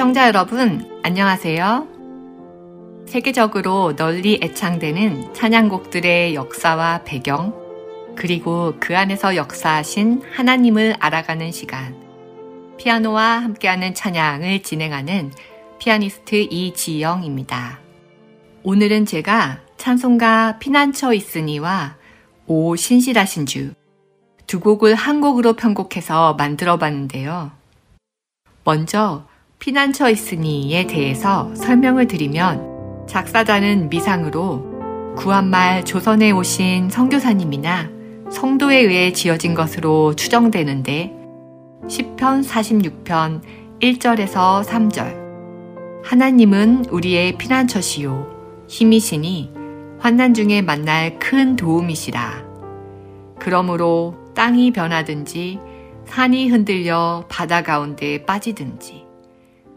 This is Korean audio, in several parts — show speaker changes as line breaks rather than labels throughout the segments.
청자 여러분, 안녕하세요. 세계적으로 널리 애창되는 찬양곡들의 역사와 배경, 그리고 그 안에서 역사하신 하나님을 알아가는 시간, 피아노와 함께하는 찬양을 진행하는 피아니스트 이지영입니다. 오늘은 제가 찬송가 피난처 있으니와 오 신실하신 주 두 곡을 한 곡으로 편곡해서 만들어 봤는데요. 먼저 피난처 있으니에 대해서 설명을 드리면 작사자는 미상으로 구한말 조선에 오신 성교사님이나 성도에 의해 지어진 것으로 추정되는데 10편 46편 1절에서 3절 하나님은 우리의 피난처시요 힘이시니 환난 중에 만날 큰 도움이시라. 그러므로 땅이 변하든지 산이 흔들려 바다 가운데 빠지든지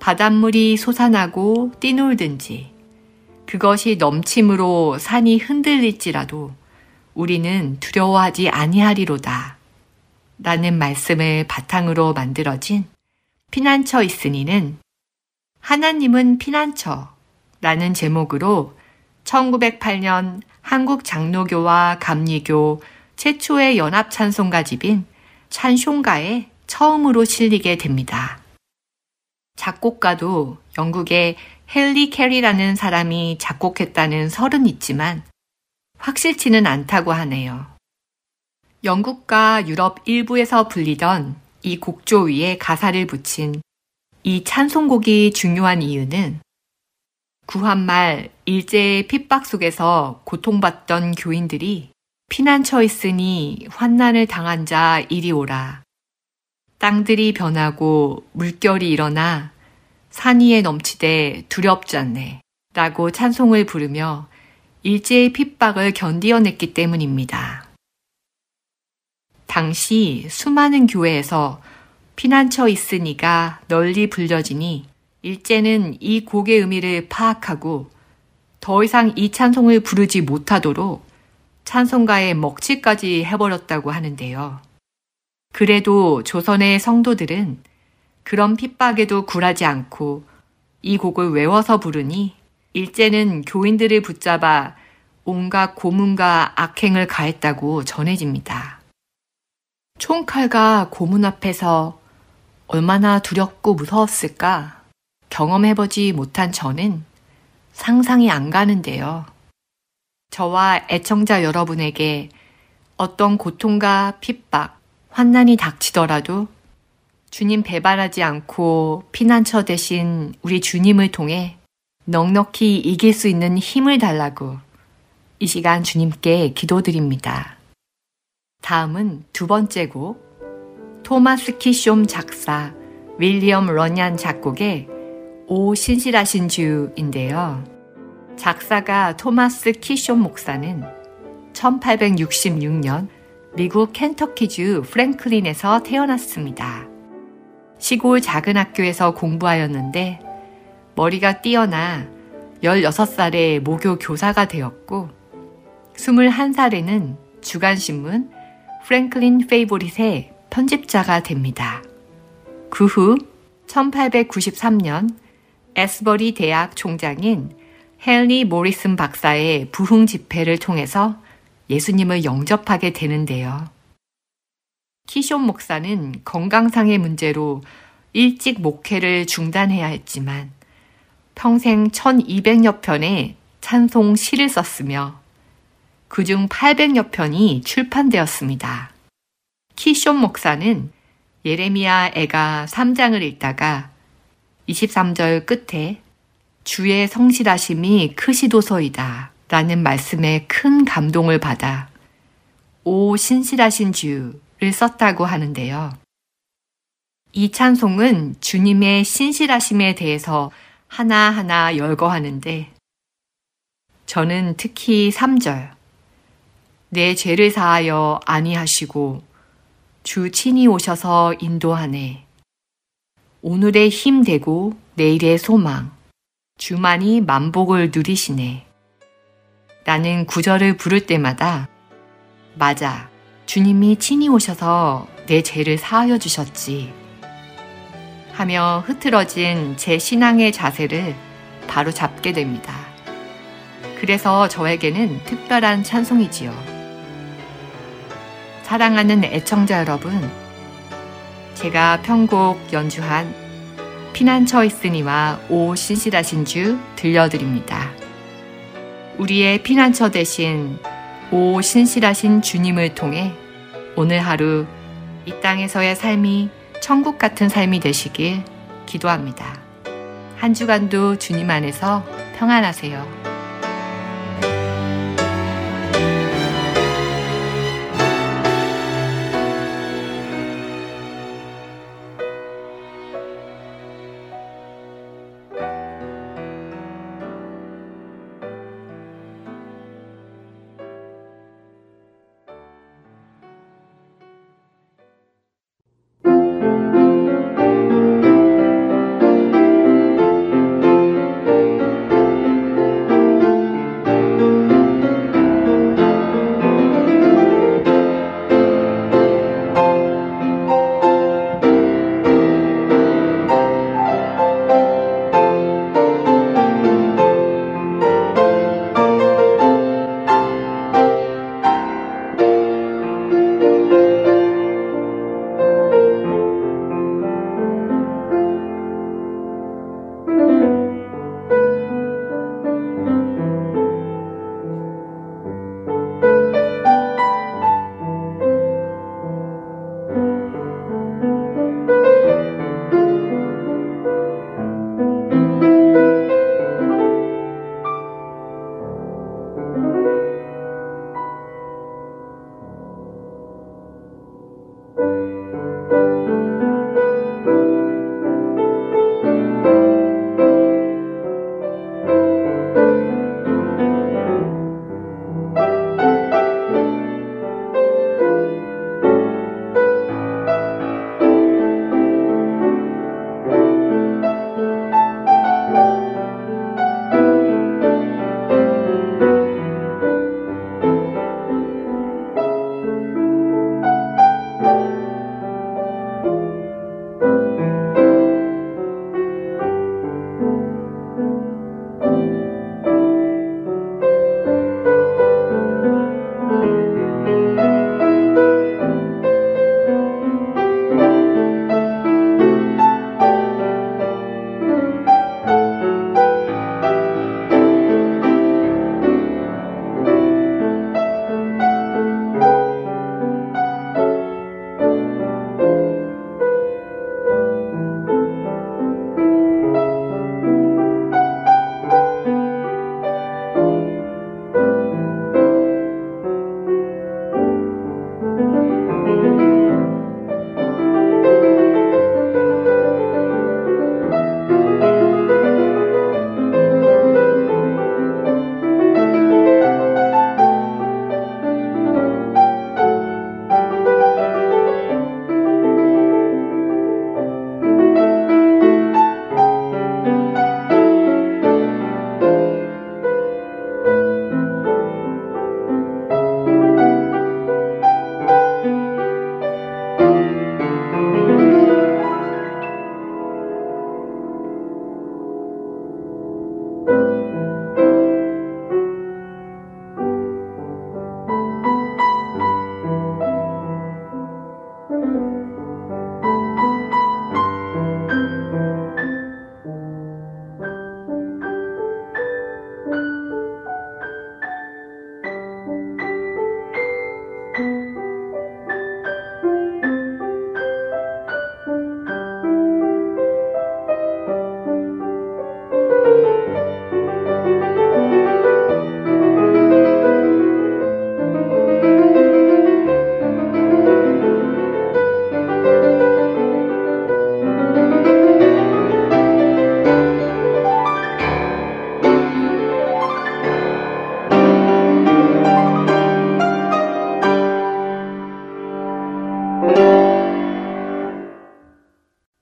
바닷물이 솟아나고 뛰놀든지 그것이 넘침으로 산이 흔들릴지라도 우리는 두려워하지 아니하리로다. 라는 말씀을 바탕으로 만들어진 피난처 있으니는 하나님은 피난처 라는 제목으로 1908년 한국 장로교와 감리교 최초의 연합 찬송가집인 찬송가에 처음으로 실리게 됩니다. 작곡가도 영국의 헨리 캐리라는 사람이 작곡했다는 설은 있지만 확실치는 않다고 하네요. 영국과 유럽 일부에서 불리던 이 곡조 위에 가사를 붙인 이 찬송곡이 중요한 이유는 구한말 일제의 핍박 속에서 고통받던 교인들이 피난처 있으니 환난을 당한 자 이리 오라. 땅들이 변하고 물결이 일어나 산 위에 넘치되 두렵지 않네. 라고 찬송을 부르며 일제의 핍박을 견디어냈기 때문입니다. 당시 수많은 교회에서 피난처 있으니가 널리 불려지니 일제는 이 곡의 의미를 파악하고 더 이상 이 찬송을 부르지 못하도록 찬송가의 먹칠까지 해버렸다고 하는데요. 그래도 조선의 성도들은 그런 핍박에도 굴하지 않고 이 곡을 외워서 부르니 일제는 교인들을 붙잡아 온갖 고문과 악행을 가했다고 전해집니다. 총칼과 고문 앞에서 얼마나 두렵고 무서웠을까 경험해보지 못한 저는 상상이 안 가는데요. 저와 애청자 여러분에게 어떤 고통과 핍박, 환난이 닥치더라도 주님 배반하지 않고 피난처 대신 우리 주님을 통해 넉넉히 이길 수 있는 힘을 달라고 이 시간 주님께 기도드립니다. 다음은 두 번째 곡, 토마스 키숑 작사, 윌리엄 러냔 작곡의 오 신실하신 주인데요. 작사가 토마스 키숑 목사는 1866년 미국 켄터키주 프랭클린에서 태어났습니다. 시골 작은 학교에서 공부하였는데 머리가 뛰어나 16살에 모교 교사가 되었고 21살에는 주간신문 프랭클린 페이보릿의 편집자가 됩니다. 그 후 1893년 에스버리 대학 총장인 헨리 모리슨 박사의 부흥 집회를 통해서 예수님을 영접하게 되는데요. 키숑 목사는 건강상의 문제로 일찍 목회를 중단해야 했지만 평생 1200여 편의 찬송 시를 썼으며 그중 800여 편이 출판되었습니다. 키숑 목사는 예레미야 애가 3장을 읽다가 23절 끝에 주의 성실하심이 크시도서이다 라는 말씀에 큰 감동을 받아 오 신실하신 주를 썼다고 하는데요. 이 찬송은 주님의 신실하심에 대해서 하나하나 열거하는데 저는 특히 3절 내 죄를 사하여 아니하시고 주 친히 오셔서 인도하네. 오늘의 힘 되고 내일의 소망. 주만이 만복을 누리시네. 라는 구절을 부를 때마다 맞아. 주님이 친히 오셔서 내 죄를 사하여 주셨지. 하며 흐트러진 제 신앙의 자세를 바로 잡게 됩니다. 그래서 저에게는 특별한 찬송이지요. 사랑하는 애청자 여러분, 제가 편곡 연주한 피난처 있으니와 오 신실하신 주 들려드립니다. 우리의 피난처 대신 오 신실하신 주님을 통해 오늘 하루 이 땅에서의 삶이 천국 같은 삶이 되시길 기도합니다. 한 주간도 주님 안에서 평안하세요.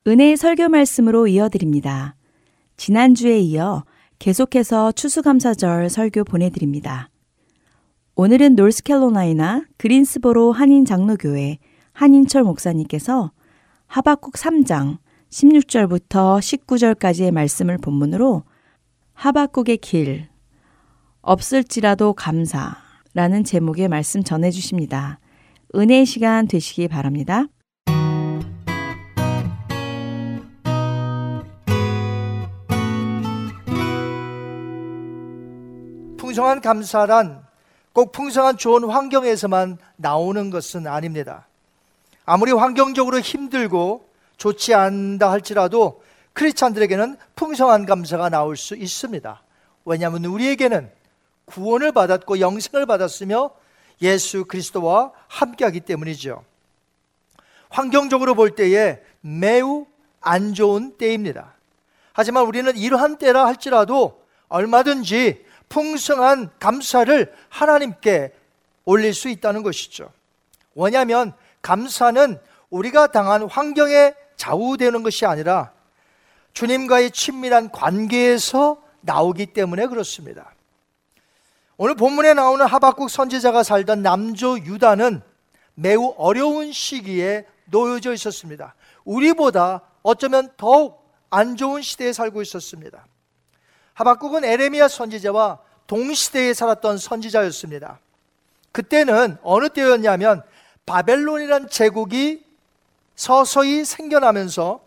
은혜의 설교 말씀으로 이어드립니다. 지난주에 이어 계속해서 추수감사절 설교 보내드립니다. 오늘은 노스캐롤라이나 그린스보로 한인 장로교회 한인철 목사님께서 하박국 3장 16절부터 19절까지의 말씀을 본문으로 하박국의 길 없을지라도 감사라는 제목의 말씀 전해 주십니다. 은혜의 시간 되시기 바랍니다.
풍성한 감사란 꼭 풍성한 좋은 환경에서만 나오는 것은 아닙니다. 아무리 환경적으로 힘들고 좋지 않다 할지라도 크리스찬들에게는 풍성한 감사가 나올 수 있습니다. 왜냐하면 우리에게는 구원을 받았고 영생을 받았으며 예수 그리스도와 함께하기 때문이죠. 환경적으로 볼 때에 매우 안 좋은 때입니다. 하지만 우리는 이러한 때라 할지라도 얼마든지 풍성한 감사를 하나님께 올릴 수 있다는 것이죠. 왜냐하면 감사는 우리가 당한 환경에 좌우되는 것이 아니라 주님과의 친밀한 관계에서 나오기 때문에 그렇습니다. 오늘 본문에 나오는 하박국 선지자가 살던 남조 유다는 매우 어려운 시기에 놓여져 있었습니다. 우리보다 어쩌면 더욱 안 좋은 시대에 살고 있었습니다. 하박국은 에레미야 선지자와 동시대에 살았던 선지자였습니다. 그때는 어느 때였냐면 바벨론이란 제국이 서서히 생겨나면서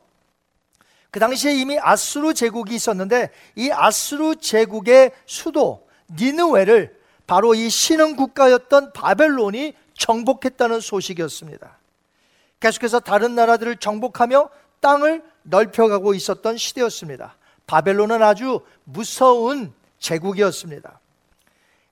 그 당시에 이미 아수르 제국이 있었는데 이 아수르 제국의 수도 니느웨를 바로 이 신흥 국가였던 바벨론이 정복했다는 소식이었습니다. 계속해서 다른 나라들을 정복하며 땅을 넓혀가고 있었던 시대였습니다. 바벨론은 아주 무서운 제국이었습니다.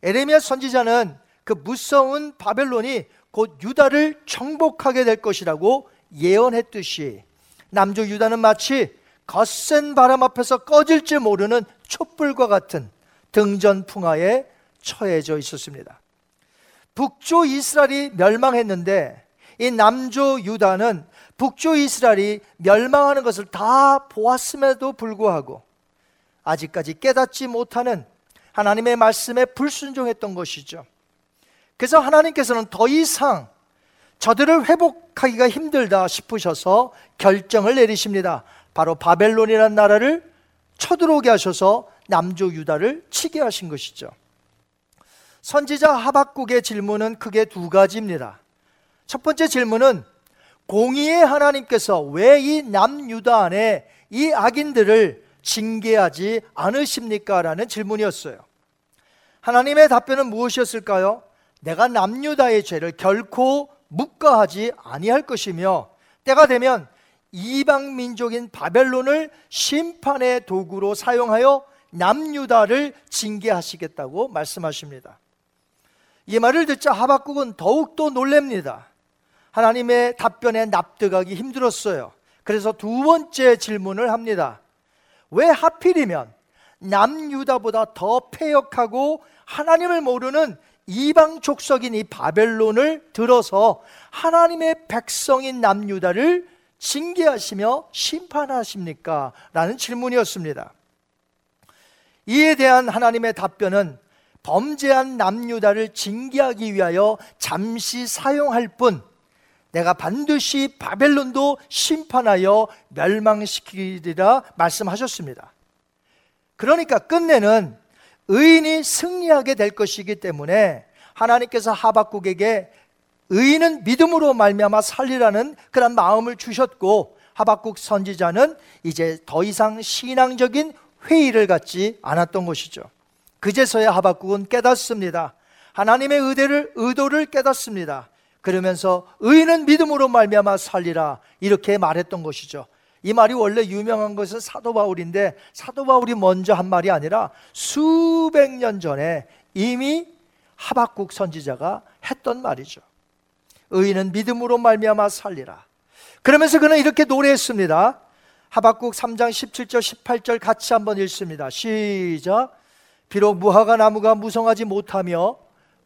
에레미야 선지자는 그 무서운 바벨론이 곧 유다를 정복하게 될 것이라고 예언했듯이 남조 유다는 마치 거센 바람 앞에서 꺼질지 모르는 촛불과 같은 등전풍화에 처해져 있었습니다. 북조 이스라엘이 멸망했는데 이 남조 유다는 북조 이스라엘이 멸망하는 것을 다 보았음에도 불구하고 아직까지 깨닫지 못하는 하나님의 말씀에 불순종했던 것이죠. 그래서 하나님께서는 더 이상 저들을 회복하기가 힘들다 싶으셔서 결정을 내리십니다. 바로 바벨론이라는 나라를 쳐들어오게 하셔서 남조 유다를 치게 하신 것이죠. 선지자 하박국의 질문은 크게 두 가지입니다. 첫 번째 질문은 공의의 하나님께서 왜 이 남유다 안에 이 악인들을 징계하지 않으십니까? 라는 질문이었어요. 하나님의 답변은 무엇이었을까요? 내가 남유다의 죄를 결코 묵과하지 아니할 것이며 때가 되면 이방 민족인 바벨론을 심판의 도구로 사용하여 남유다를 징계하시겠다고 말씀하십니다. 이 말을 듣자 하박국은 더욱더 놀랍니다. 하나님의 답변에 납득하기 힘들었어요. 그래서 두 번째 질문을 합니다. 왜 하필이면 남유다보다 더 폐역하고 하나님을 모르는 이방 족속인 이 바벨론을 들어서 하나님의 백성인 남유다를 징계하시며 심판하십니까? 라는 질문이었습니다. 이에 대한 하나님의 답변은 범죄한 남유다를 징계하기 위하여 잠시 사용할 뿐 내가 반드시 바벨론도 심판하여 멸망시키리라 말씀하셨습니다. 그러니까 끝내는 의인이 승리하게 될 것이기 때문에 하나님께서 하박국에게 의인은 믿음으로 말미암아 살리라는 그런 마음을 주셨고 하박국 선지자는 이제 더 이상 신앙적인 회의를 갖지 않았던 것이죠. 그제서야 하박국은 깨닫습니다. 하나님의 의대를 의도를 깨닫습니다. 그러면서 의인은 믿음으로 말미암아 살리라 이렇게 말했던 것이죠. 이 말이 원래 유명한 것은 사도 바울인데 사도 바울이 먼저 한 말이 아니라 수백 년 전에 이미 하박국 선지자가 했던 말이죠. 의인은 믿음으로 말미암아 살리라. 그러면서 그는 이렇게 노래했습니다. 하박국 3장 17절 18절 같이 한번 읽습니다. 시작. 비록 무화과 나무가 무성하지 못하며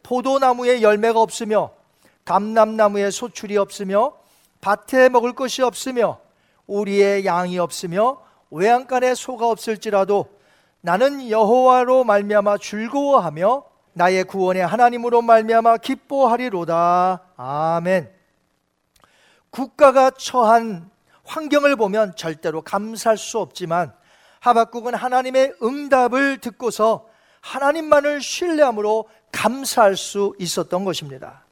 포도나무에 열매가 없으며 감람나무에 소출이 없으며 밭에 먹을 것이 없으며 우리의 양이 없으며 외양간에 소가 없을지라도 나는 여호와로 말미암아 즐거워하며 나의 구원의 하나님으로 말미암아 기뻐하리로다. 아멘. 국가가 처한 환경을 보면 절대로 감사할 수 없지만 하박국은 하나님의 응답을 듣고서 하나님만을 신뢰함으로 감사할 수 있었던 것입니다.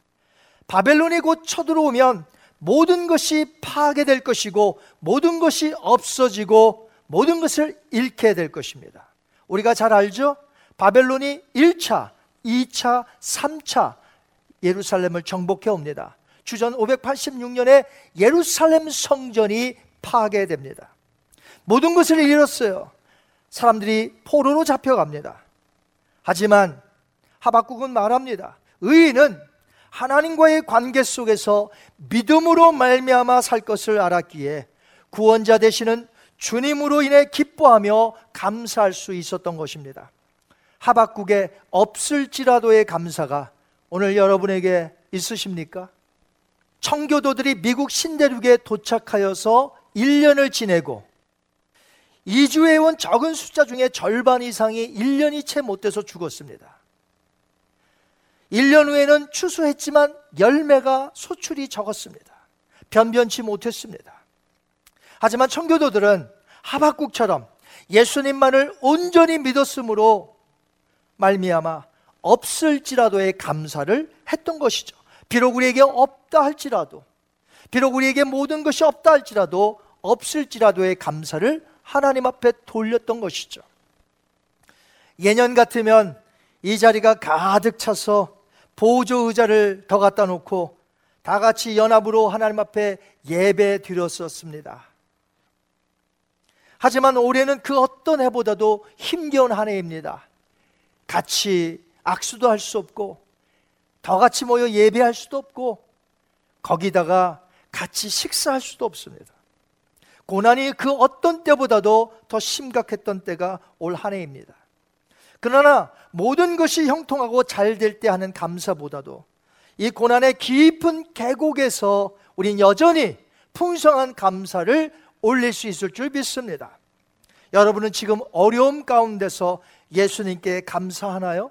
바벨론이 곧 쳐들어오면 모든 것이 파괴될 것이고 모든 것이 없어지고 모든 것을 잃게 될 것입니다. 우리가 잘 알죠? 바벨론이 1차, 2차, 3차 예루살렘을 정복해 옵니다. 주전 586년에 예루살렘 성전이 파괴됩니다. 모든 것을 잃었어요. 사람들이 포로로 잡혀갑니다. 하지만 하박국은 말합니다. 의인은 하나님과의 관계 속에서 믿음으로 말미암아 살 것을 알았기에 구원자 되시는 주님으로 인해 기뻐하며 감사할 수 있었던 것입니다. 하박국의 없을지라도의 감사가 오늘 여러분에게 있으십니까? 청교도들이 미국 신대륙에 도착하여서 1년을 지내고 2주에 온 적은 숫자 중에 절반 이상이 1년이 채 못 돼서 죽었습니다. 1년 후에는 추수했지만 열매가 소출이 적었습니다. 변변치 못했습니다. 하지만 청교도들은 하박국처럼 예수님만을 온전히 믿었으므로 말미암아 없을지라도의 감사를 했던 것이죠. 비록 우리에게 없다 할지라도 비록 우리에게 모든 것이 없다 할지라도 없을지라도의 감사를 하나님 앞에 돌렸던 것이죠. 예년 같으면 이 자리가 가득 차서 보조 의자를 더 갖다 놓고 다 같이 연합으로 하나님 앞에 예배 드렸었습니다. 하지만 올해는 그 어떤 해보다도 힘겨운 한 해입니다. 같이 악수도 할 수 없고 더 같이 모여 예배할 수도 없고 거기다가 같이 식사할 수도 없습니다. 고난이 그 어떤 때보다도 더 심각했던 때가 올 한 해입니다. 그러나 모든 것이 형통하고 잘 될 때 하는 감사보다도 이 고난의 깊은 계곡에서 우린 여전히 풍성한 감사를 올릴 수 있을 줄 믿습니다. 여러분은 지금 어려움 가운데서 예수님께 감사하나요?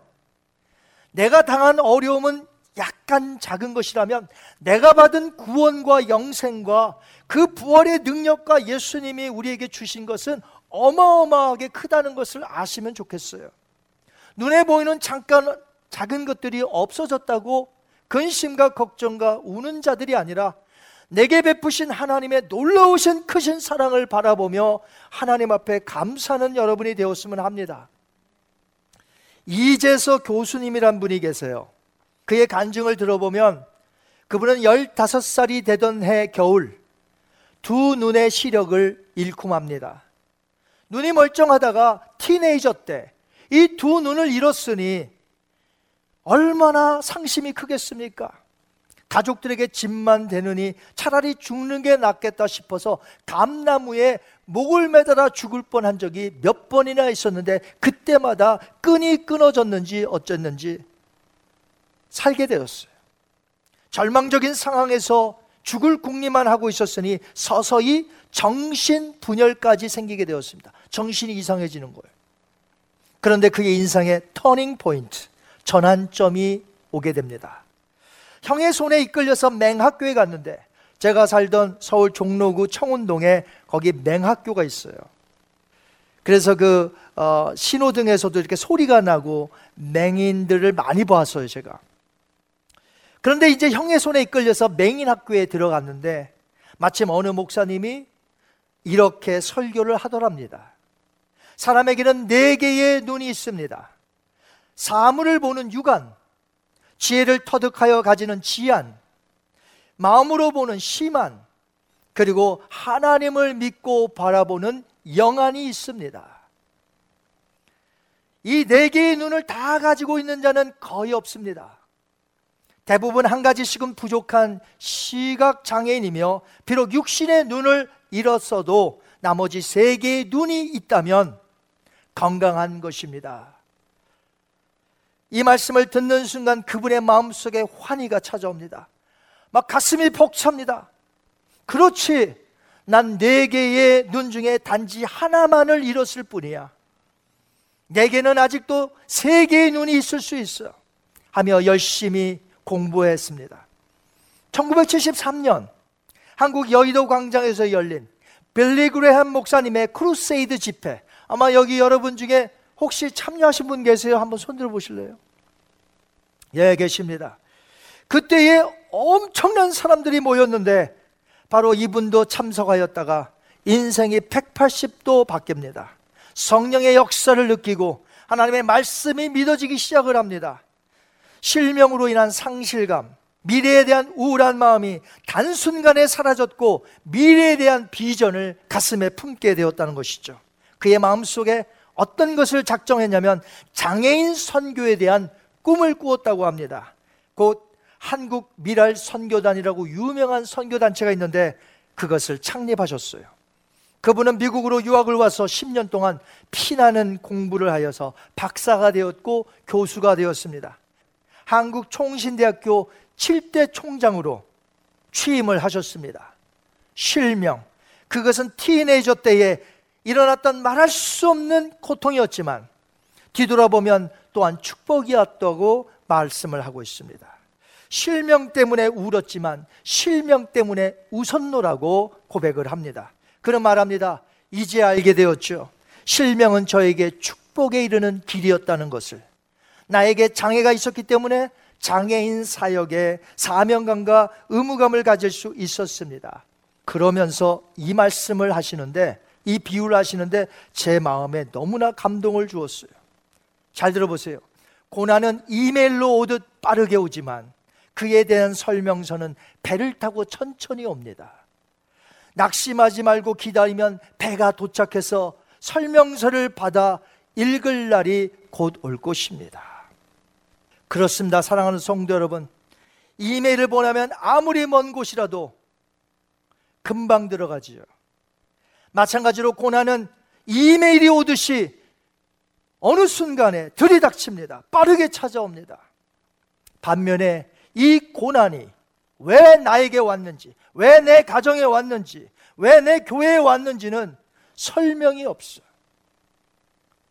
내가 당한 어려움은 약간 작은 것이라면 내가 받은 구원과 영생과 그 부활의 능력과 예수님이 우리에게 주신 것은 어마어마하게 크다는 것을 아시면 좋겠어요. 눈에 보이는 잠깐 작은 것들이 없어졌다고 근심과 걱정과 우는 자들이 아니라 내게 베푸신 하나님의 놀라우신 크신 사랑을 바라보며 하나님 앞에 감사하는 여러분이 되었으면 합니다. 이재서 교수님이란 분이 계세요. 그의 간증을 들어보면 그분은 15살이 되던 해 겨울 두 눈의 시력을 잃고 맙니다. 눈이 멀쩡하다가 티네이저 때 이 두 눈을 잃었으니 얼마나 상심이 크겠습니까? 가족들에게 짐만 되느니 차라리 죽는 게 낫겠다 싶어서 감나무에 목을 매달아 죽을 뻔한 적이 몇 번이나 있었는데 그때마다 끈이 끊어졌는지 어쨌는지 살게 되었어요. 절망적인 상황에서 죽을 궁리만 하고 있었으니 서서히 정신 분열까지 생기게 되었습니다. 정신이 이상해지는 거예요. 그런데 그의 인생의 터닝 포인트, 전환점이 오게 됩니다. 형의 손에 이끌려서 맹학교에 갔는데 제가 살던 서울 종로구 청운동에 거기 맹학교가 있어요. 그래서 그 어, 신호등에서도 이렇게 소리가 나고 맹인들을 많이 보았어요, 제가. 그런데 이제 형의 손에 이끌려서 맹인 학교에 들어갔는데 마침 어느 목사님이 이렇게 설교를 하더랍니다. 사람에게는 네 개의 눈이 있습니다. 사물을 보는 육안, 지혜를 터득하여 가지는 지안, 마음으로 보는 심한, 그리고 하나님을 믿고 바라보는 영안이 있습니다. 이 네 개의 눈을 다 가지고 있는 자는 거의 없습니다. 대부분 한 가지씩은 부족한 시각 장애인이며 비록 육신의 눈을 잃었어도 나머지 세 개의 눈이 있다면 건강한 것입니다. 이 말씀을 듣는 순간 그분의 마음속에 환희가 찾아옵니다. 막 가슴이 벅찹니다. 그렇지. 난 네 개의 눈 중에 단지 하나만을 잃었을 뿐이야. 내게는 아직도 세 개의 눈이 있을 수 있어. 하며 열심히 공부했습니다. 1973년 한국 여의도 광장에서 열린 빌리 그레함 목사님의 Crusade 집회. 아마 여기 여러분 중에 혹시 참여하신 분 계세요? 한번 손 들어 보실래요? 예, 계십니다. 그때에 엄청난 사람들이 모였는데 바로 이분도 참석하였다가 인생이 180도 바뀝니다. 성령의 역사를 느끼고 하나님의 말씀이 믿어지기 시작을 합니다. 실명으로 인한 상실감, 미래에 대한 우울한 마음이 단순간에 사라졌고 미래에 대한 비전을 가슴에 품게 되었다는 것이죠. 그의 마음속에 어떤 것을 작정했냐면 장애인 선교에 대한 꿈을 꾸었다고 합니다. 곧 한국 미랄 선교단이라고 유명한 선교단체가 있는데 그것을 창립하셨어요. 그분은 미국으로 유학을 와서 10년 동안 피나는 공부를 하여서 박사가 되었고 교수가 되었습니다. 한국 총신대학교 7대 총장으로 취임을 하셨습니다. 실명. 그것은 티네이저 때에 일어났던 말할 수 없는 고통이었지만 뒤돌아보면 또한 축복이었다고 말씀을 하고 있습니다. 실명 때문에 울었지만 실명 때문에 웃었노라고 고백을 합니다. 그런 말합니다. 이제 알게 되었죠. 실명은 저에게 축복에 이르는 길이었다는 것을. 나에게 장애가 있었기 때문에 장애인 사역에 사명감과 의무감을 가질 수 있었습니다. 그러면서 이 말씀을 하시는데 이 비유를 하시는데 제 마음에 너무나 감동을 주었어요. 잘 들어보세요. 고난은 이메일로 오듯 빠르게 오지만 그에 대한 설명서는 배를 타고 천천히 옵니다. 낙심하지 말고 기다리면 배가 도착해서 설명서를 받아 읽을 날이 곧 올 것입니다. 그렇습니다. 사랑하는 성도 여러분. 이메일을 보내면 아무리 먼 곳이라도 금방 들어가지요. 마찬가지로 고난은 이메일이 오듯이 어느 순간에 들이닥칩니다. 빠르게 찾아옵니다. 반면에 이 고난이 왜 나에게 왔는지, 왜 내 가정에 왔는지, 왜 내 교회에 왔는지는 설명이 없어.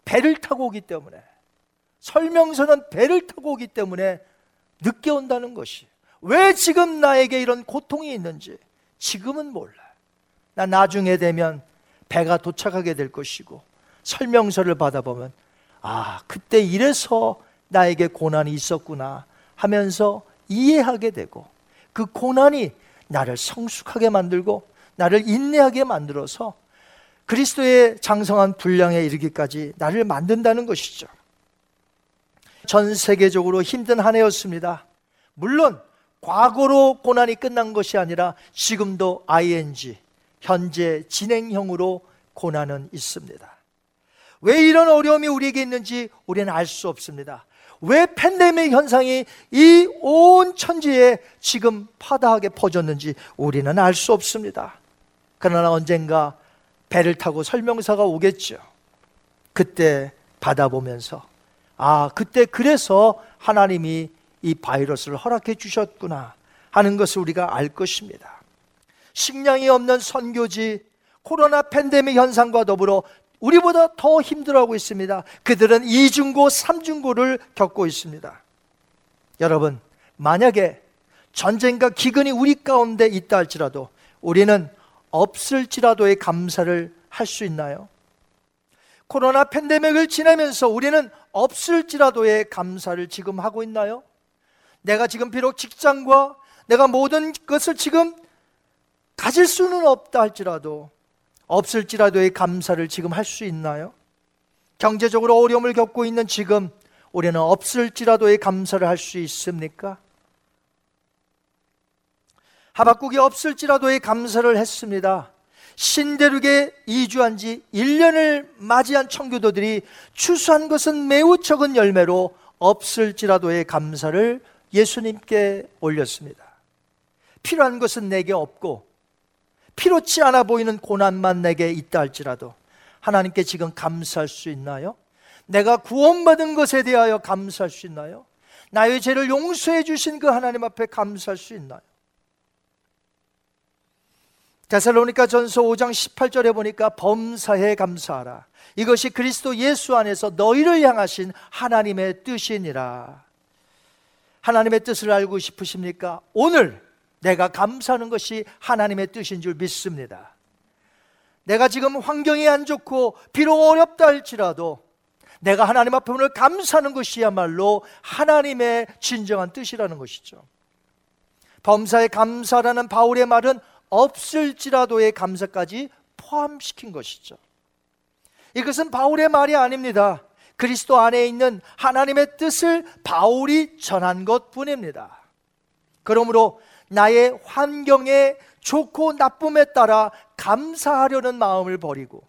배를 타고 오기 때문에. 설명서는 배를 타고 오기 때문에 늦게 온다는 것이. 왜 지금 나에게 이런 고통이 있는지 지금은 몰라. 나 나중에 되면 배가 도착하게 될 것이고 설명서를 받아보면 아, 그때 이래서 나에게 고난이 있었구나 하면서 이해하게 되고 그 고난이 나를 성숙하게 만들고 나를 인내하게 만들어서 그리스도의 장성한 분량에 이르기까지 나를 만든다는 것이죠. 전 세계적으로 힘든 한 해였습니다. 물론 과거로 고난이 끝난 것이 아니라 지금도 ing 현재 진행형으로 고난은 있습니다. 왜 이런 어려움이 우리에게 있는지 우리는 알 수 없습니다. 왜 팬데믹 현상이 이 온 천지에 지금 파다하게 퍼졌는지 우리는 알 수 없습니다. 그러나 언젠가 배를 타고 설명사가 오겠죠. 그때 받아보면서 아, 그때 그래서 하나님이 이 바이러스를 허락해 주셨구나 하는 것을 우리가 알 것입니다. 식량이 없는 선교지, 코로나 팬데믹 현상과 더불어 우리보다 더 힘들어하고 있습니다. 그들은 이중고, 삼중고를 겪고 있습니다. 여러분, 만약에 전쟁과 기근이 우리 가운데 있다 할지라도 우리는 없을지라도의 감사를 할 수 있나요? 코로나 팬데믹을 지내면서 우리는 없을지라도의 감사를 지금 하고 있나요? 내가 지금 비록 직장과 내가 모든 것을 지금 가질 수는 없다 할지라도 없을지라도의 감사를 지금 할 수 있나요? 경제적으로 어려움을 겪고 있는 지금 우리는 없을지라도의 감사를 할 수 있습니까? 하박국이 없을지라도의 감사를 했습니다. 신대륙에 이주한 지 1년을 맞이한 청교도들이 추수한 것은 매우 적은 열매로 없을지라도의 감사를 예수님께 올렸습니다. 필요한 것은 내게 없고 필요치 않아 보이는 고난만 내게 있다 할지라도 하나님께 지금 감사할 수 있나요? 내가 구원받은 것에 대하여 감사할 수 있나요? 나의 죄를 용서해 주신 그 하나님 앞에 감사할 수 있나요? 데살로니가 전서 5장 18절에 보니까 범사에 감사하라. 이것이 그리스도 예수 안에서 너희를 향하신 하나님의 뜻이니라. 하나님의 뜻을 알고 싶으십니까? 오늘 내가 감사하는 것이 하나님의 뜻인 줄 믿습니다. 내가 지금 환경이 안 좋고 비록 어렵다 할지라도 내가 하나님 앞에 오늘 감사하는 것이야말로 하나님의 진정한 뜻이라는 것이죠. 범사에 감사라는 바울의 말은 없을지라도의 감사까지 포함시킨 것이죠. 이것은 바울의 말이 아닙니다. 그리스도 안에 있는 하나님의 뜻을 바울이 전한 것 뿐입니다. 그러므로 나의 환경에 좋고 나쁨에 따라 감사하려는 마음을 버리고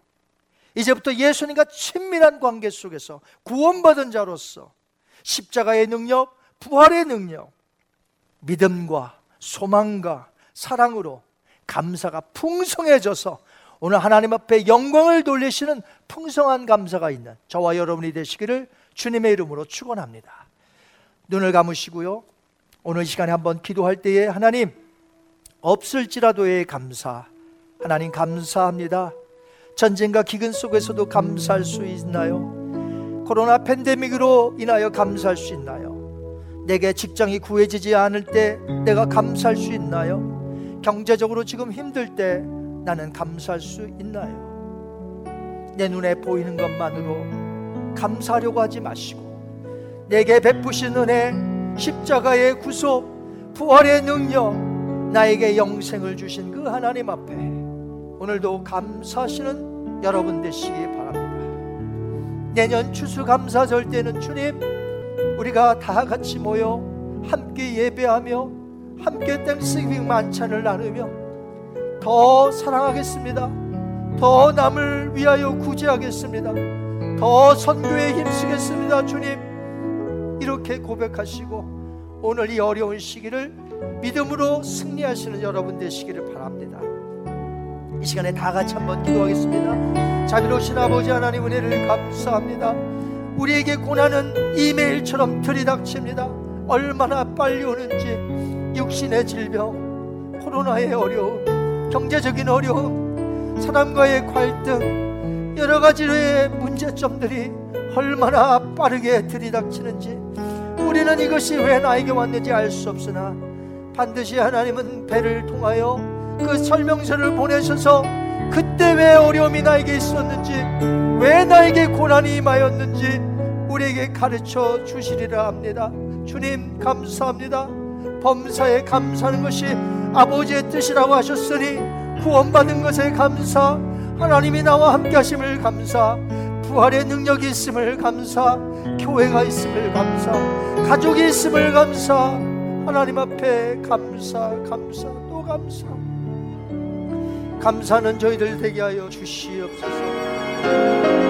이제부터 예수님과 친밀한 관계 속에서 구원받은 자로서 십자가의 능력, 부활의 능력, 믿음과 소망과 사랑으로 감사가 풍성해져서 오늘 하나님 앞에 영광을 돌리시는 풍성한 감사가 있는 저와 여러분이 되시기를 주님의 이름으로 축원합니다. 눈을 감으시고요. 오늘 시간에 한번 기도할 때에 하나님 없을지라도의 감사 하나님 감사합니다. 전쟁과 기근 속에서도 감사할 수 있나요? 코로나 팬데믹으로 인하여 감사할 수 있나요? 내게 직장이 구해지지 않을 때 내가 감사할 수 있나요? 경제적으로 지금 힘들 때 나는 감사할 수 있나요? 내 눈에 보이는 것만으로 감사하려고 하지 마시고 내게 베푸신 은혜, 십자가의 구속, 부활의 능력, 나에게 영생을 주신 그 하나님 앞에 오늘도 감사하시는 여러분 되시기 바랍니다. 내년 추수감사절 때는 주님 우리가 다 같이 모여 함께 예배하며 함께 땡스기빙 만찬을 나누며 더 사랑하겠습니다. 더 남을 위하여 구제하겠습니다. 더 선교에 힘쓰겠습니다. 주님 이렇게 고백하시고 오늘 이 어려운 시기를 믿음으로 승리하시는 여러분 되시기를 바랍니다. 이 시간에 다 같이 한번 기도하겠습니다. 자비로우신 아버지 하나님 은혜를 감사합니다. 우리에게 고난은 이메일처럼 들이닥칩니다. 얼마나 빨리 오는지 육신의 질병, 코로나의 어려움, 경제적인 어려움, 사람과의 갈등, 여러 가지의 문제점들이 얼마나 빠르게 들이닥치는지 우리는 이것이 왜 나에게 왔는지 알 수 없으나 반드시 하나님은 배를 통하여 그 설명서를 보내셔서 그때 왜 어려움이 나에게 있었는지 왜 나에게 고난이 임하였는지 우리에게 가르쳐 주시리라 합니다. 주님 감사합니다. 범사에 감사하는 것이 아버지의 뜻이라고 하셨으니 구원받은 것에 감사 하나님이 나와 함께 하심을 감사 부활의 능력이 있음을 감사 교회가 있음을 감사 가족이 있음을 감사 하나님 앞에 감사 감사 또 감사. 감사는 저희들 되게 하여 주시옵소서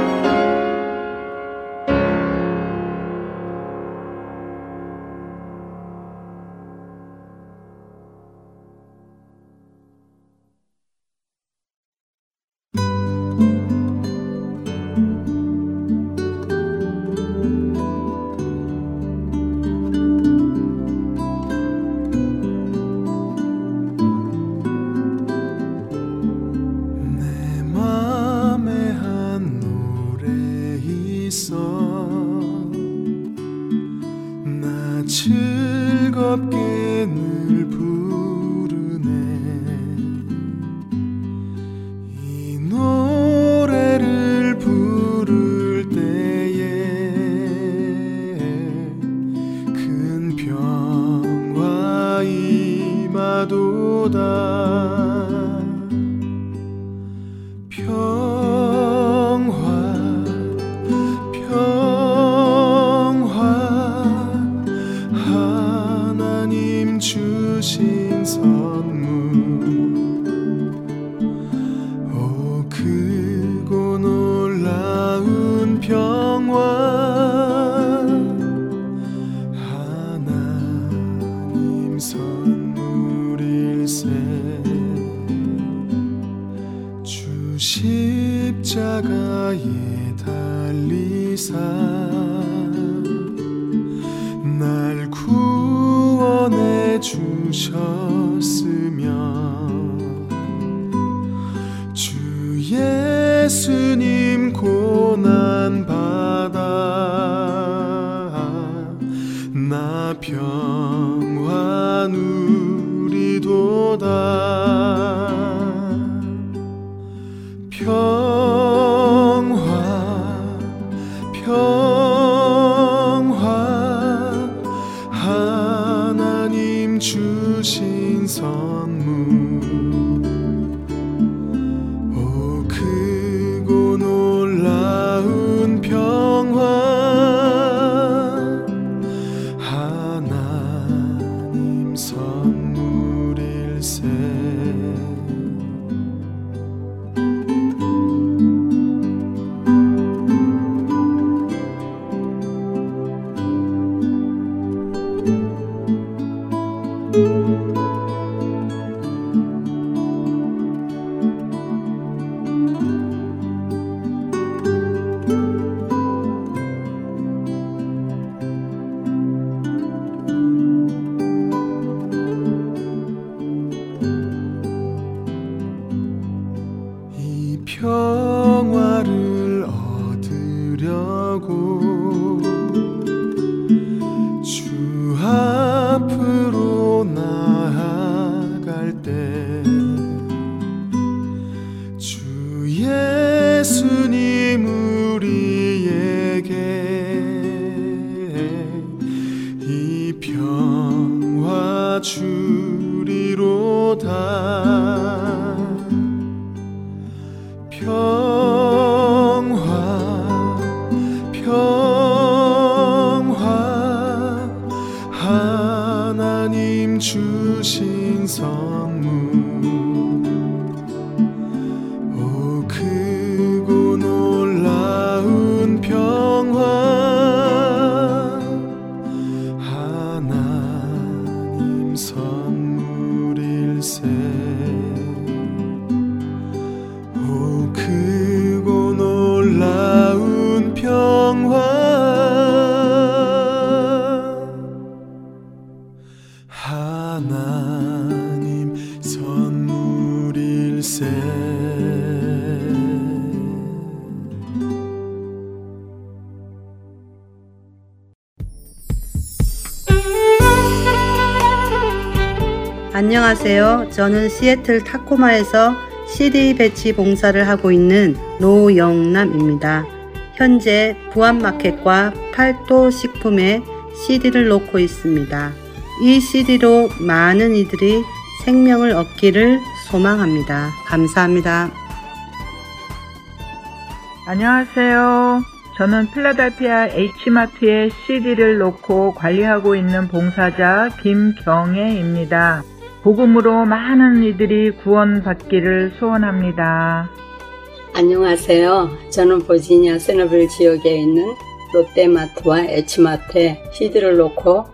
said. 하나님 선물일세
안녕하세요. 저는 시애틀 타코마에서 CD 배치 봉사를 하고 있는 노영남입니다. 현재 부안마켓과 팔도 식품에 CD를 놓고 있습니다. 이 CD로 많은 이들이 생명을 얻기를 소망합니다. 감사합니다.
안녕하세요. 저는 필라델피아 H마트에 CD를 놓고 관리하고 있는 봉사자 김경애입니다. 복음으로 많은 이들이 구원받기를 소원합니다.
안녕하세요. 저는 버지니아 세너빌 지역에 있는 롯데마트와 H마트에 CD를 놓고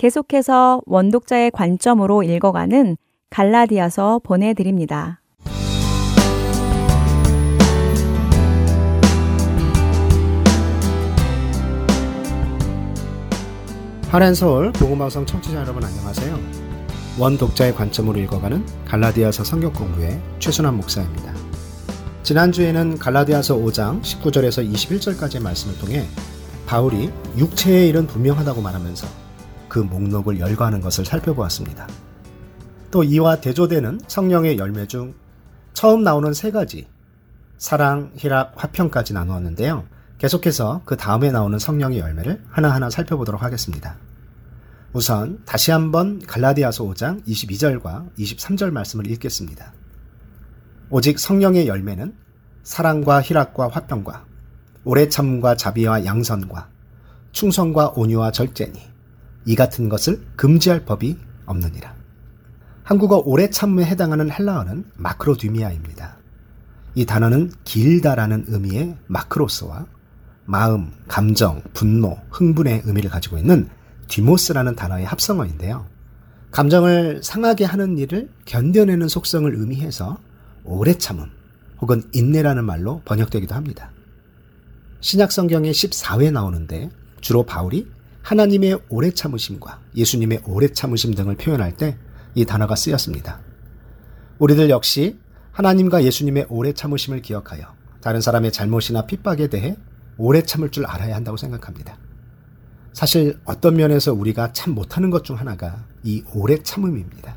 계속해서 원독자의 관점으로 읽어가는 갈라디아서 보내드립니다.
하란 서울 보고방송 청취자 여러분 안녕하세요. 원 독자의 관점으로 읽어가는 갈라디아서 성경 공부의 최순환 목사입니다. 지난주에는 갈라디아서 5장 19절에서 21절까지의 말씀을 통해 바울이 육체의 일은 분명하다고 말하면서 그 목록을 열거하는 것을 살펴보았습니다. 또 이와 대조되는 성령의 열매 중 처음 나오는 세 가지 사랑, 희락, 화평까지 나누었는데요. 계속해서 그 다음에 나오는 성령의 열매를 하나하나 살펴보도록 하겠습니다. 우선 다시 한번 갈라디아서 5장 22절과 23절 말씀을 읽겠습니다. 오직 성령의 열매는 사랑과 희락과 화평과 오래 참과 자비와 양선과 충성과 온유와 절제니 이 같은 것을 금지할 법이 없느니라. 한국어 오래 참에 해당하는 헬라어는 마크로듀미아입니다. 이 단어는 길다라는 의미의 마크로스와 마음, 감정, 분노, 흥분의 의미를 가지고 있는 디모스라는 단어의 합성어인데요. 감정을 상하게 하는 일을 견뎌내는 속성을 의미해서 오래 참음 혹은 인내라는 말로 번역되기도 합니다. 신약 성경에 14회 나오는데 주로 바울이 하나님의 오래 참으심과 예수님의 오래 참으심 등을 표현할 때 이 단어가 쓰였습니다. 우리들 역시 하나님과 예수님의 오래 참으심을 기억하여 다른 사람의 잘못이나 핍박에 대해 오래 참을 줄 알아야 한다고 생각합니다. 사실 어떤 면에서 우리가 참 못하는 것 중 하나가 이 오래 참음입니다.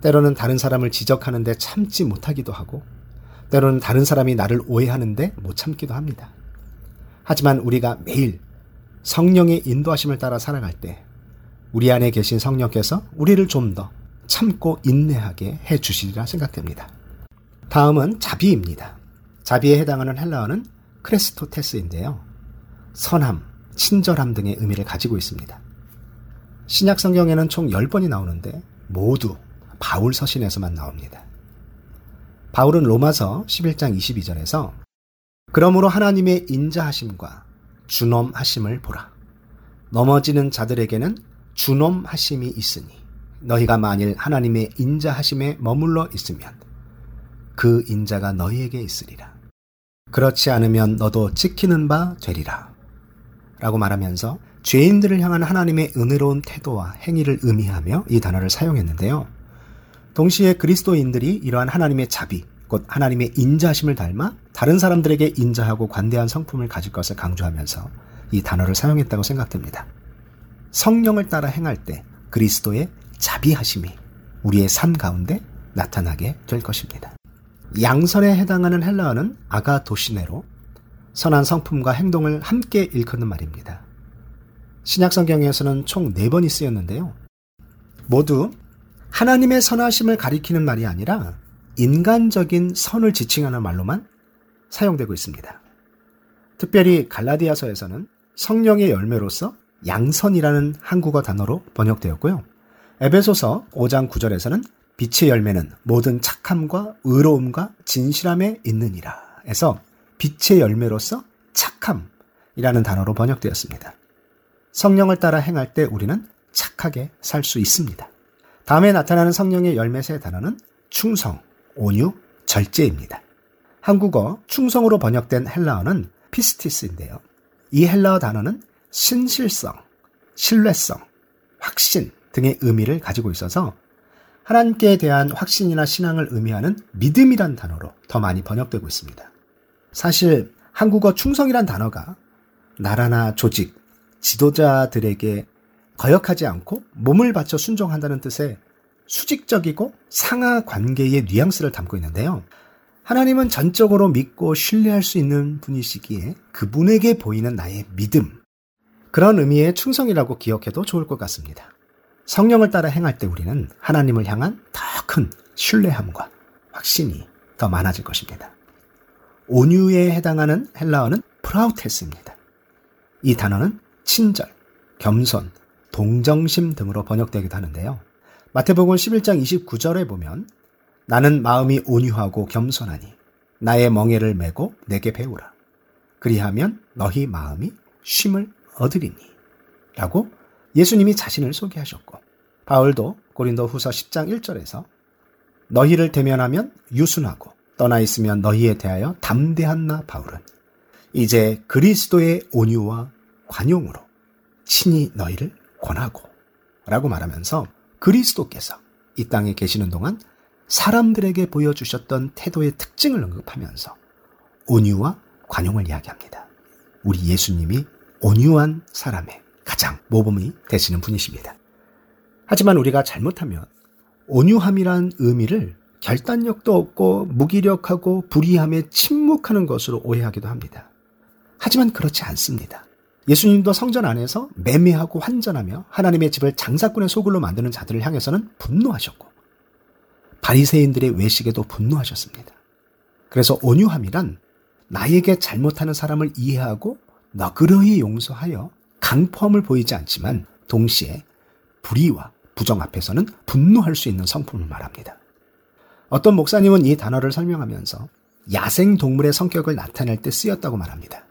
때로는 다른 사람을 지적하는데 참지 못하기도 하고, 때로는 다른 사람이 나를 오해하는데 못 참기도 합니다. 하지만 우리가 매일 성령의 인도하심을 따라 살아갈 때, 우리 안에 계신 성령께서 우리를 좀 더 참고 인내하게 해 주시리라 생각됩니다. 다음은 자비입니다. 자비에 해당하는 헬라어는 크레스토테스인데요. 선함, 친절함 등의 의미를 가지고 있습니다. 신약 성경에는 총 10번이 나오는데 모두 바울 서신에서만 나옵니다. 바울은 로마서 11장 22절에서 그러므로 하나님의 인자하심과 준엄하심을 보라. 넘어지는 자들에게는 준엄하심이 있으니 너희가 만일 하나님의 인자하심에 머물러 있으면 그 인자가 너희에게 있으리라. 그렇지 않으면 너도 찍히는 바 되리라. 라고 말하면서 죄인들을 향한 하나님의 은혜로운 태도와 행위를 의미하며 이 단어를 사용했는데요. 동시에 그리스도인들이 이러한 하나님의 자비, 곧 하나님의 인자심을 닮아 다른 사람들에게 인자하고 관대한 성품을 가질 것을 강조하면서 이 단어를 사용했다고 생각됩니다. 성령을 따라 행할 때 그리스도의 자비하심이 우리의 삶 가운데 나타나게 될 것입니다. 양선에 해당하는 헬라어는 아가도시네로 선한 성품과 행동을 함께 일컫는 말입니다. 신약 성경에서는 총 4번이 쓰였는데요. 모두 하나님의 선하심을 가리키는 말이 아니라 인간적인 선을 지칭하는 말로만 사용되고 있습니다. 특별히 갈라디아서에서는 성령의 열매로서 양선이라는 한국어 단어로 번역되었고요. 에베소서 5장 9절에서는 빛의 열매는 모든 착함과 의로움과 진실함에 있느니라 해서 빛의 열매로서 착함이라는 단어로 번역되었습니다. 성령을 따라 행할 때 우리는 착하게 살 수 있습니다. 다음에 나타나는 성령의 열매 세 단어는 충성, 온유, 절제입니다. 한국어 충성으로 번역된 헬라어는 피스티스인데요. 이 헬라어 단어는 신실성, 신뢰성, 확신 등의 의미를 가지고 있어서 하나님께 대한 확신이나 신앙을 의미하는 믿음이란 단어로 더 많이 번역되고 있습니다. 사실 한국어 충성이란 단어가 나라나 조직, 지도자들에게 거역하지 않고 몸을 바쳐 순종한다는 뜻의 수직적이고 상하 관계의 뉘앙스를 담고 있는데요. 하나님은 전적으로 믿고 신뢰할 수 있는 분이시기에 그분에게 보이는 나의 믿음. 그런 의미의 충성이라고 기억해도 좋을 것 같습니다. 성령을 따라 행할 때 우리는 하나님을 향한 더 큰 신뢰함과 확신이 더 많아질 것입니다. 온유에 해당하는 헬라어는 프라우테스입니다. 이 단어는 친절, 겸손, 동정심 등으로 번역되기도 하는데요. 마태복음 11장 29절에 보면 나는 마음이 온유하고 겸손하니 나의 멍에를 메고 내게 배우라. 그리하면 너희 마음이 쉼을 얻으리니 라고 예수님이 자신을 소개하셨고 바울도 고린도 후서 10장 1절에서 너희를 대면하면 유순하고 떠나 있으면 너희에 대하여 담대한 나 바울은 이제 그리스도의 온유와 관용으로 친히 너희를 권하고 라고 말하면서 그리스도께서 이 땅에 계시는 동안 사람들에게 보여주셨던 태도의 특징을 언급하면서 온유와 관용을 이야기합니다. 우리 예수님이 온유한 사람의 가장 모범이 되시는 분이십니다. 하지만 우리가 잘못하면 온유함이란 의미를 결단력도 없고 무기력하고 불의함에 침묵하는 것으로 오해하기도 합니다. 하지만 그렇지 않습니다. 예수님도 성전 안에서 매매하고 환전하며 하나님의 집을 장사꾼의 소굴로 만드는 자들을 향해서는 분노하셨고 바리새인들의 외식에도 분노하셨습니다. 그래서 온유함이란 나에게 잘못하는 사람을 이해하고 너그러이 용서하여 강포함을 보이지 않지만 동시에 불의와 부정 앞에서는 분노할 수 있는 성품을 말합니다. 어떤 목사님은 이 단어를 설명하면서 야생 동물의 성격을 나타낼 때 쓰였다고 말합니다.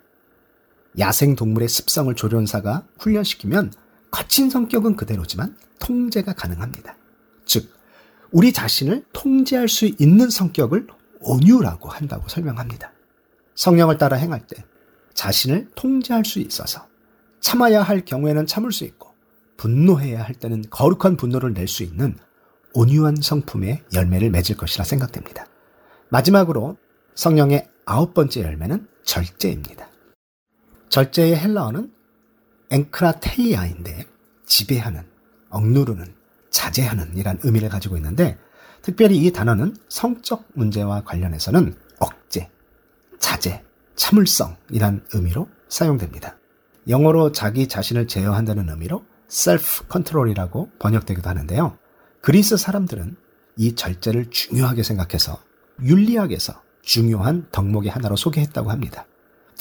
야생 동물의 습성을 조련사가 훈련시키면 거친 성격은 그대로지만 통제가 가능합니다. 즉, 우리 자신을 통제할 수 있는 성격을 온유라고 한다고 설명합니다. 성령을 따라 행할 때 자신을 통제할 수 있어서 참아야 할 경우에는 참을 수 있고 분노해야 할 때는 거룩한 분노를 낼 수 있는 온유한 성품의 열매를 맺을 것이라 생각됩니다. 마지막으로 성령의 아홉 번째 열매는 절제입니다. 절제의 헬라어는 앵크라테이아인데 지배하는, 억누르는, 자제하는 이란 의미를 가지고 있는데 특별히 이 단어는 성적 문제와 관련해서는 억제, 자제, 참을성이란 의미로 사용됩니다. 영어로 자기 자신을 제어한다는 의미로 self control이라고 번역되기도 하는데요. 그리스 사람들은 이 절제를 중요하게 생각해서 윤리학에서 중요한 덕목의 하나로 소개했다고 합니다.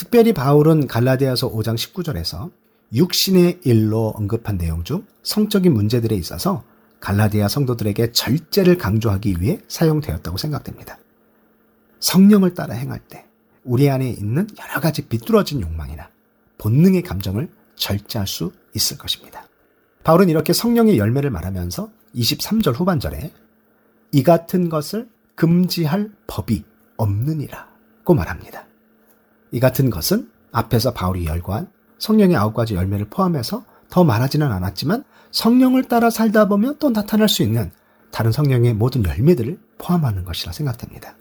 특별히 바울은 갈라디아서 5장 19절에서 육신의 일로 언급한 내용 중 성적인 문제들에 있어서 갈라디아 성도들에게 절제를 강조하기 위해 사용되었다고 생각됩니다. 성령을 따라 행할 때 우리 안에 있는 여러 가지 비뚤어진 욕망이나 본능의 감정을 절제할 수 있을 것입니다. 바울은 이렇게 성령의 열매를 말하면서 23절 후반절에 이 같은 것을 금지할 법이 없느니라고 말합니다. 이 같은 것은 앞에서 바울이 열거한 성령의 아홉 가지 열매를 포함해서 더 말하지는 않았지만 성령을 따라 살다 보면 또 나타날 수 있는 다른 성령의 모든 열매들을 포함하는 것이라 생각됩니다.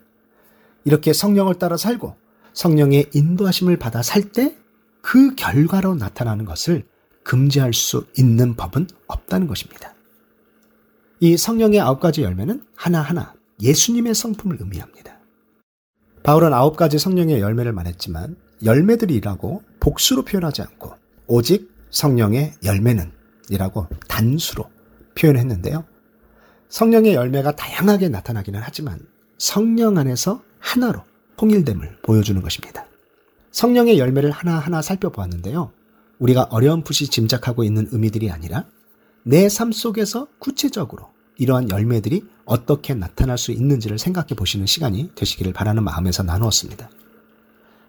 이렇게 성령을 따라 살고 성령의 인도하심을 받아 살 때 그 결과로 나타나는 것을 금지할 수 있는 법은 없다는 것입니다. 이 성령의 아홉 가지 열매는 하나하나 예수님의 성품을 의미합니다. 바울은 아홉 가지 성령의 열매를 말했지만 열매들이라고 복수로 표현하지 않고 오직 성령의 열매는 이라고 단수로 표현했는데요. 성령의 열매가 다양하게 나타나기는 하지만 성령 안에서 하나로 통일됨을 보여주는 것입니다. 성령의 열매를 하나하나 살펴보았는데요. 우리가 어렴풋이 짐작하고 있는 의미들이 아니라 내 삶 속에서 구체적으로 이러한 열매들이 어떻게 나타날 수 있는지를 생각해 보시는 시간이 되시기를 바라는 마음에서 나누었습니다.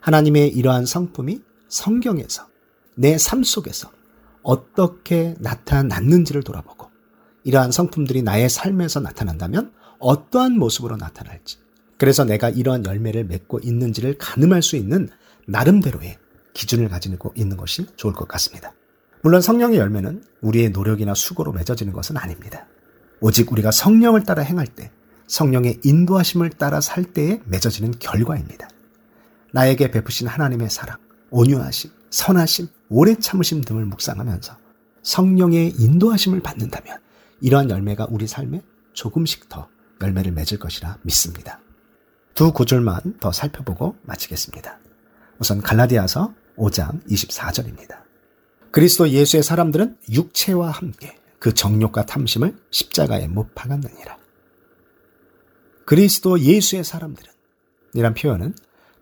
하나님의 이러한 성품이 성경에서 내 삶 속에서 어떻게 나타났는지를 돌아보고 이러한 성품들이 나의 삶에서 나타난다면 어떠한 모습으로 나타날지 그래서 내가 이러한 열매를 맺고 있는지를 가늠할 수 있는 나름대로의 기준을 가지고 있는 것이 좋을 것 같습니다. 물론 성령의 열매는 우리의 노력이나 수고로 맺어지는 것은 아닙니다. 오직 우리가 성령을 따라 행할 때, 성령의 인도하심을 따라 살 때에 맺어지는 결과입니다. 나에게 베푸신 하나님의 사랑, 온유하심, 선하심, 오래 참으심 등을 묵상하면서 성령의 인도하심을 받는다면 이러한 열매가 우리 삶에 조금씩 더 열매를 맺을 것이라 믿습니다. 두 구절만 더 살펴보고 마치겠습니다. 우선 갈라디아서 5장 24절입니다. 그리스도 예수의 사람들은 육체와 함께 그 정욕과 탐심을 십자가에 못 박았느니라. 그리스도 예수의 사람들은 이란 표현은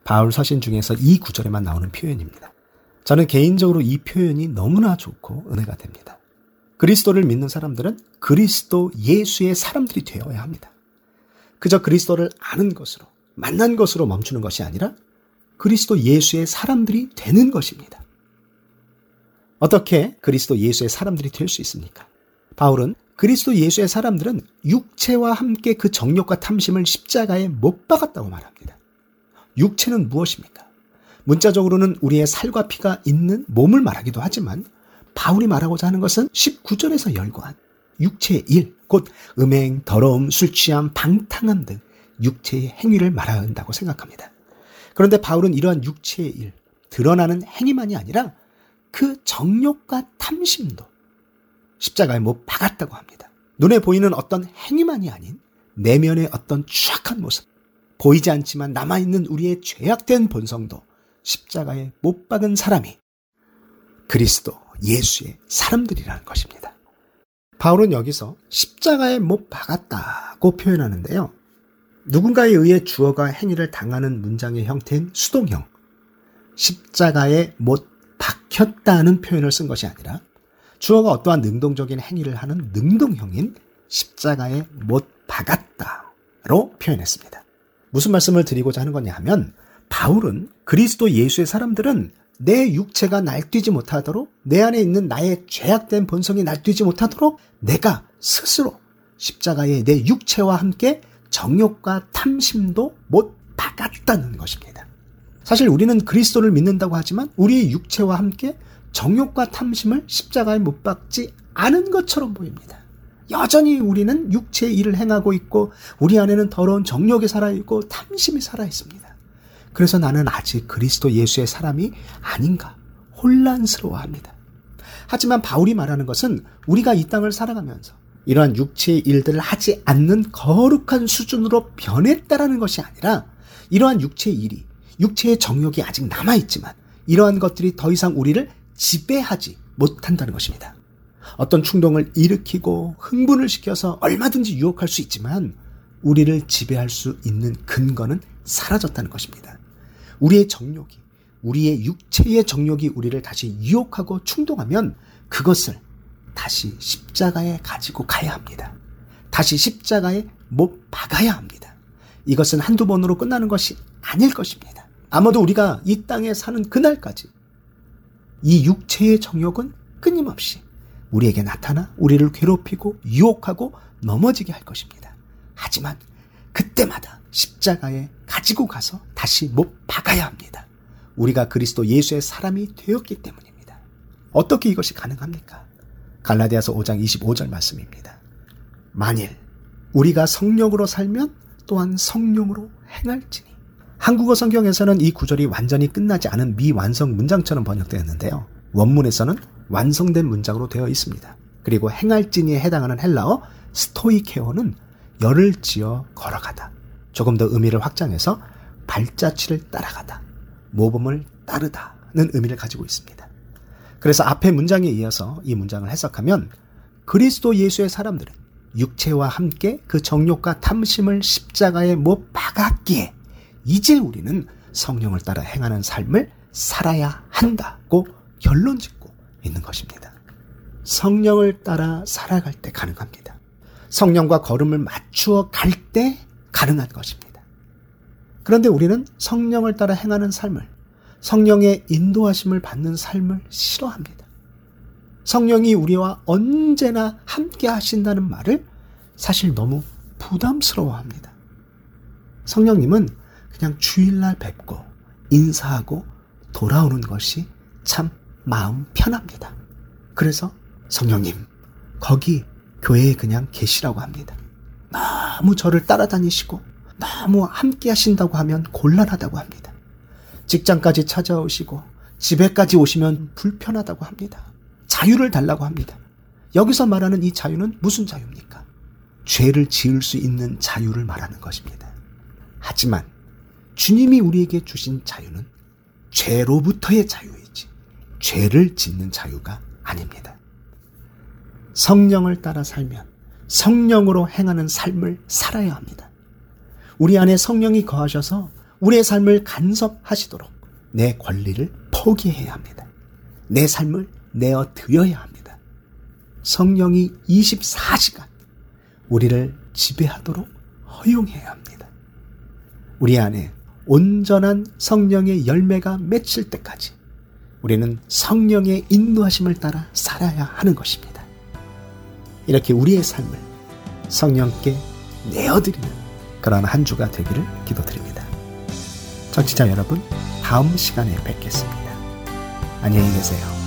바울 서신 중에서 이 구절에만 나오는 표현입니다. 저는 개인적으로 이 표현이 너무나 좋고 은혜가 됩니다. 그리스도를 믿는 사람들은 그리스도 예수의 사람들이 되어야 합니다. 그저 그리스도를 아는 것으로, 만난 것으로 멈추는 것이 아니라 그리스도 예수의 사람들이 되는 것입니다. 어떻게 그리스도 예수의 사람들이 될 수 있습니까? 바울은 그리스도 예수의 사람들은 육체와 함께 그 정욕과 탐심을 십자가에 못 박았다고 말합니다. 육체는 무엇입니까? 문자적으로는 우리의 살과 피가 있는 몸을 말하기도 하지만 바울이 말하고자 하는 것은 19절에서 열거한 육체의 일, 곧 음행, 더러움, 술 취함, 방탕함 등 육체의 행위를 말한다고 생각합니다. 그런데 바울은 이러한 육체의 일, 드러나는 행위만이 아니라 그 정욕과 탐심도 십자가에 못 박았다고 합니다. 눈에 보이는 어떤 행위만이 아닌 내면의 어떤 추악한 모습, 보이지 않지만 남아있는 우리의 죄악된 본성도 십자가에 못 박은 사람이 그리스도 예수의 사람들이라는 것입니다. 바울은 여기서 십자가에 못 박았다고 표현하는데요. 누군가에 의해 주어가 행위를 당하는 문장의 형태인 수동형, 십자가에 못 박혔다는 표현을 쓴 것이 아니라 주어가 어떠한 능동적인 행위를 하는 능동형인 십자가에 못 박았다로 표현했습니다. 무슨 말씀을 드리고자 하는 거냐 하면 바울은 그리스도 예수의 사람들은 내 육체가 날뛰지 못하도록 내 안에 있는 나의 죄악된 본성이 날뛰지 못하도록 내가 스스로 십자가에 내 육체와 함께 정욕과 탐심도 못 박았다는 것입니다. 사실 우리는 그리스도를 믿는다고 하지만 우리의 육체와 함께 정욕과 탐심을 십자가에 못 박지 않은 것처럼 보입니다. 여전히 우리는 육체의 일을 행하고 있고 우리 안에는 더러운 정욕이 살아있고 탐심이 살아있습니다. 그래서 나는 아직 그리스도 예수의 사람이 아닌가 혼란스러워합니다. 하지만 바울이 말하는 것은 우리가 이 땅을 살아가면서 이러한 육체의 일들을 하지 않는 거룩한 수준으로 변했다라는 것이 아니라 이러한 육체의 일이 육체의 정욕이 아직 남아있지만 이러한 것들이 더 이상 우리를 지배하지 못한다는 것입니다. 어떤 충동을 일으키고 흥분을 시켜서 얼마든지 유혹할 수 있지만 우리를 지배할 수 있는 근거는 사라졌다는 것입니다. 우리의 정욕이, 우리의 육체의 정욕이 우리를 다시 유혹하고 충동하면 그것을 다시 십자가에 가지고 가야 합니다. 다시 십자가에 못 박아야 합니다. 이것은 한두 번으로 끝나는 것이 아닐 것입니다. 아마도 우리가 이 땅에 사는 그날까지 이 육체의 정욕은 끊임없이 우리에게 나타나 우리를 괴롭히고 유혹하고 넘어지게 할 것입니다. 하지만 그때마다 십자가에 가지고 가서 다시 못 박아야 합니다. 우리가 그리스도 예수의 사람이 되었기 때문입니다. 어떻게 이것이 가능합니까? 갈라디아서 5장 25절 말씀입니다. 만일 우리가 성령으로 살면 또한 성령으로 행할지니 한국어 성경에서는 이 구절이 완전히 끝나지 않은 미완성 문장처럼 번역되었는데요. 원문에서는 완성된 문장으로 되어 있습니다. 그리고 행할진이에 해당하는 헬라어 스토이케어는 열을 지어 걸어가다. 조금 더 의미를 확장해서 발자취를 따라가다. 모범을 따르다는 의미를 가지고 있습니다. 그래서 앞에 문장에 이어서 이 문장을 해석하면 그리스도 예수의 사람들은 육체와 함께 그 정욕과 탐심을 십자가에 못 박았기에 이제 우리는 성령을 따라 행하는 삶을 살아야 한다고 결론 짓고 있는 것입니다. 성령을 따라 살아갈 때 가능합니다. 성령과 걸음을 맞추어 갈 때 가능한 것입니다. 그런데 우리는 성령을 따라 행하는 삶을, 성령의 인도하심을 받는 삶을 싫어합니다. 성령이 우리와 언제나 함께 하신다는 말을 사실 너무 부담스러워 합니다. 성령님은 그냥 주일날 뵙고 인사하고 돌아오는 것이 참 마음 편합니다. 그래서 성령님, 거기 교회에 그냥 계시라고 합니다. 너무 저를 따라다니시고 너무 함께 하신다고 하면 곤란하다고 합니다. 직장까지 찾아오시고 집에까지 오시면 불편하다고 합니다. 자유를 달라고 합니다. 여기서 말하는 이 자유는 무슨 자유입니까? 죄를 지을 수 있는 자유를 말하는 것입니다. 하지만 주님이 우리에게 주신 자유는 죄로부터의 자유이지 죄를 짓는 자유가 아닙니다. 성령을 따라 살면 성령으로 행하는 삶을 살아야 합니다. 우리 안에 성령이 거하셔서 우리의 삶을 간섭하시도록 내 권리를 포기해야 합니다. 내 삶을 내어 드려야 합니다. 성령이 24시간 우리를 지배하도록 허용해야 합니다. 우리 안에 온전한 성령의 열매가 맺힐 때까지 우리는 성령의 인도하심을 따라 살아야 하는 것입니다. 이렇게 우리의 삶을 성령께 내어드리는 그런 한 주가 되기를 기도드립니다. 청취자 여러분, 다음 시간에 뵙겠습니다. 안녕히 계세요.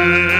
Yeah.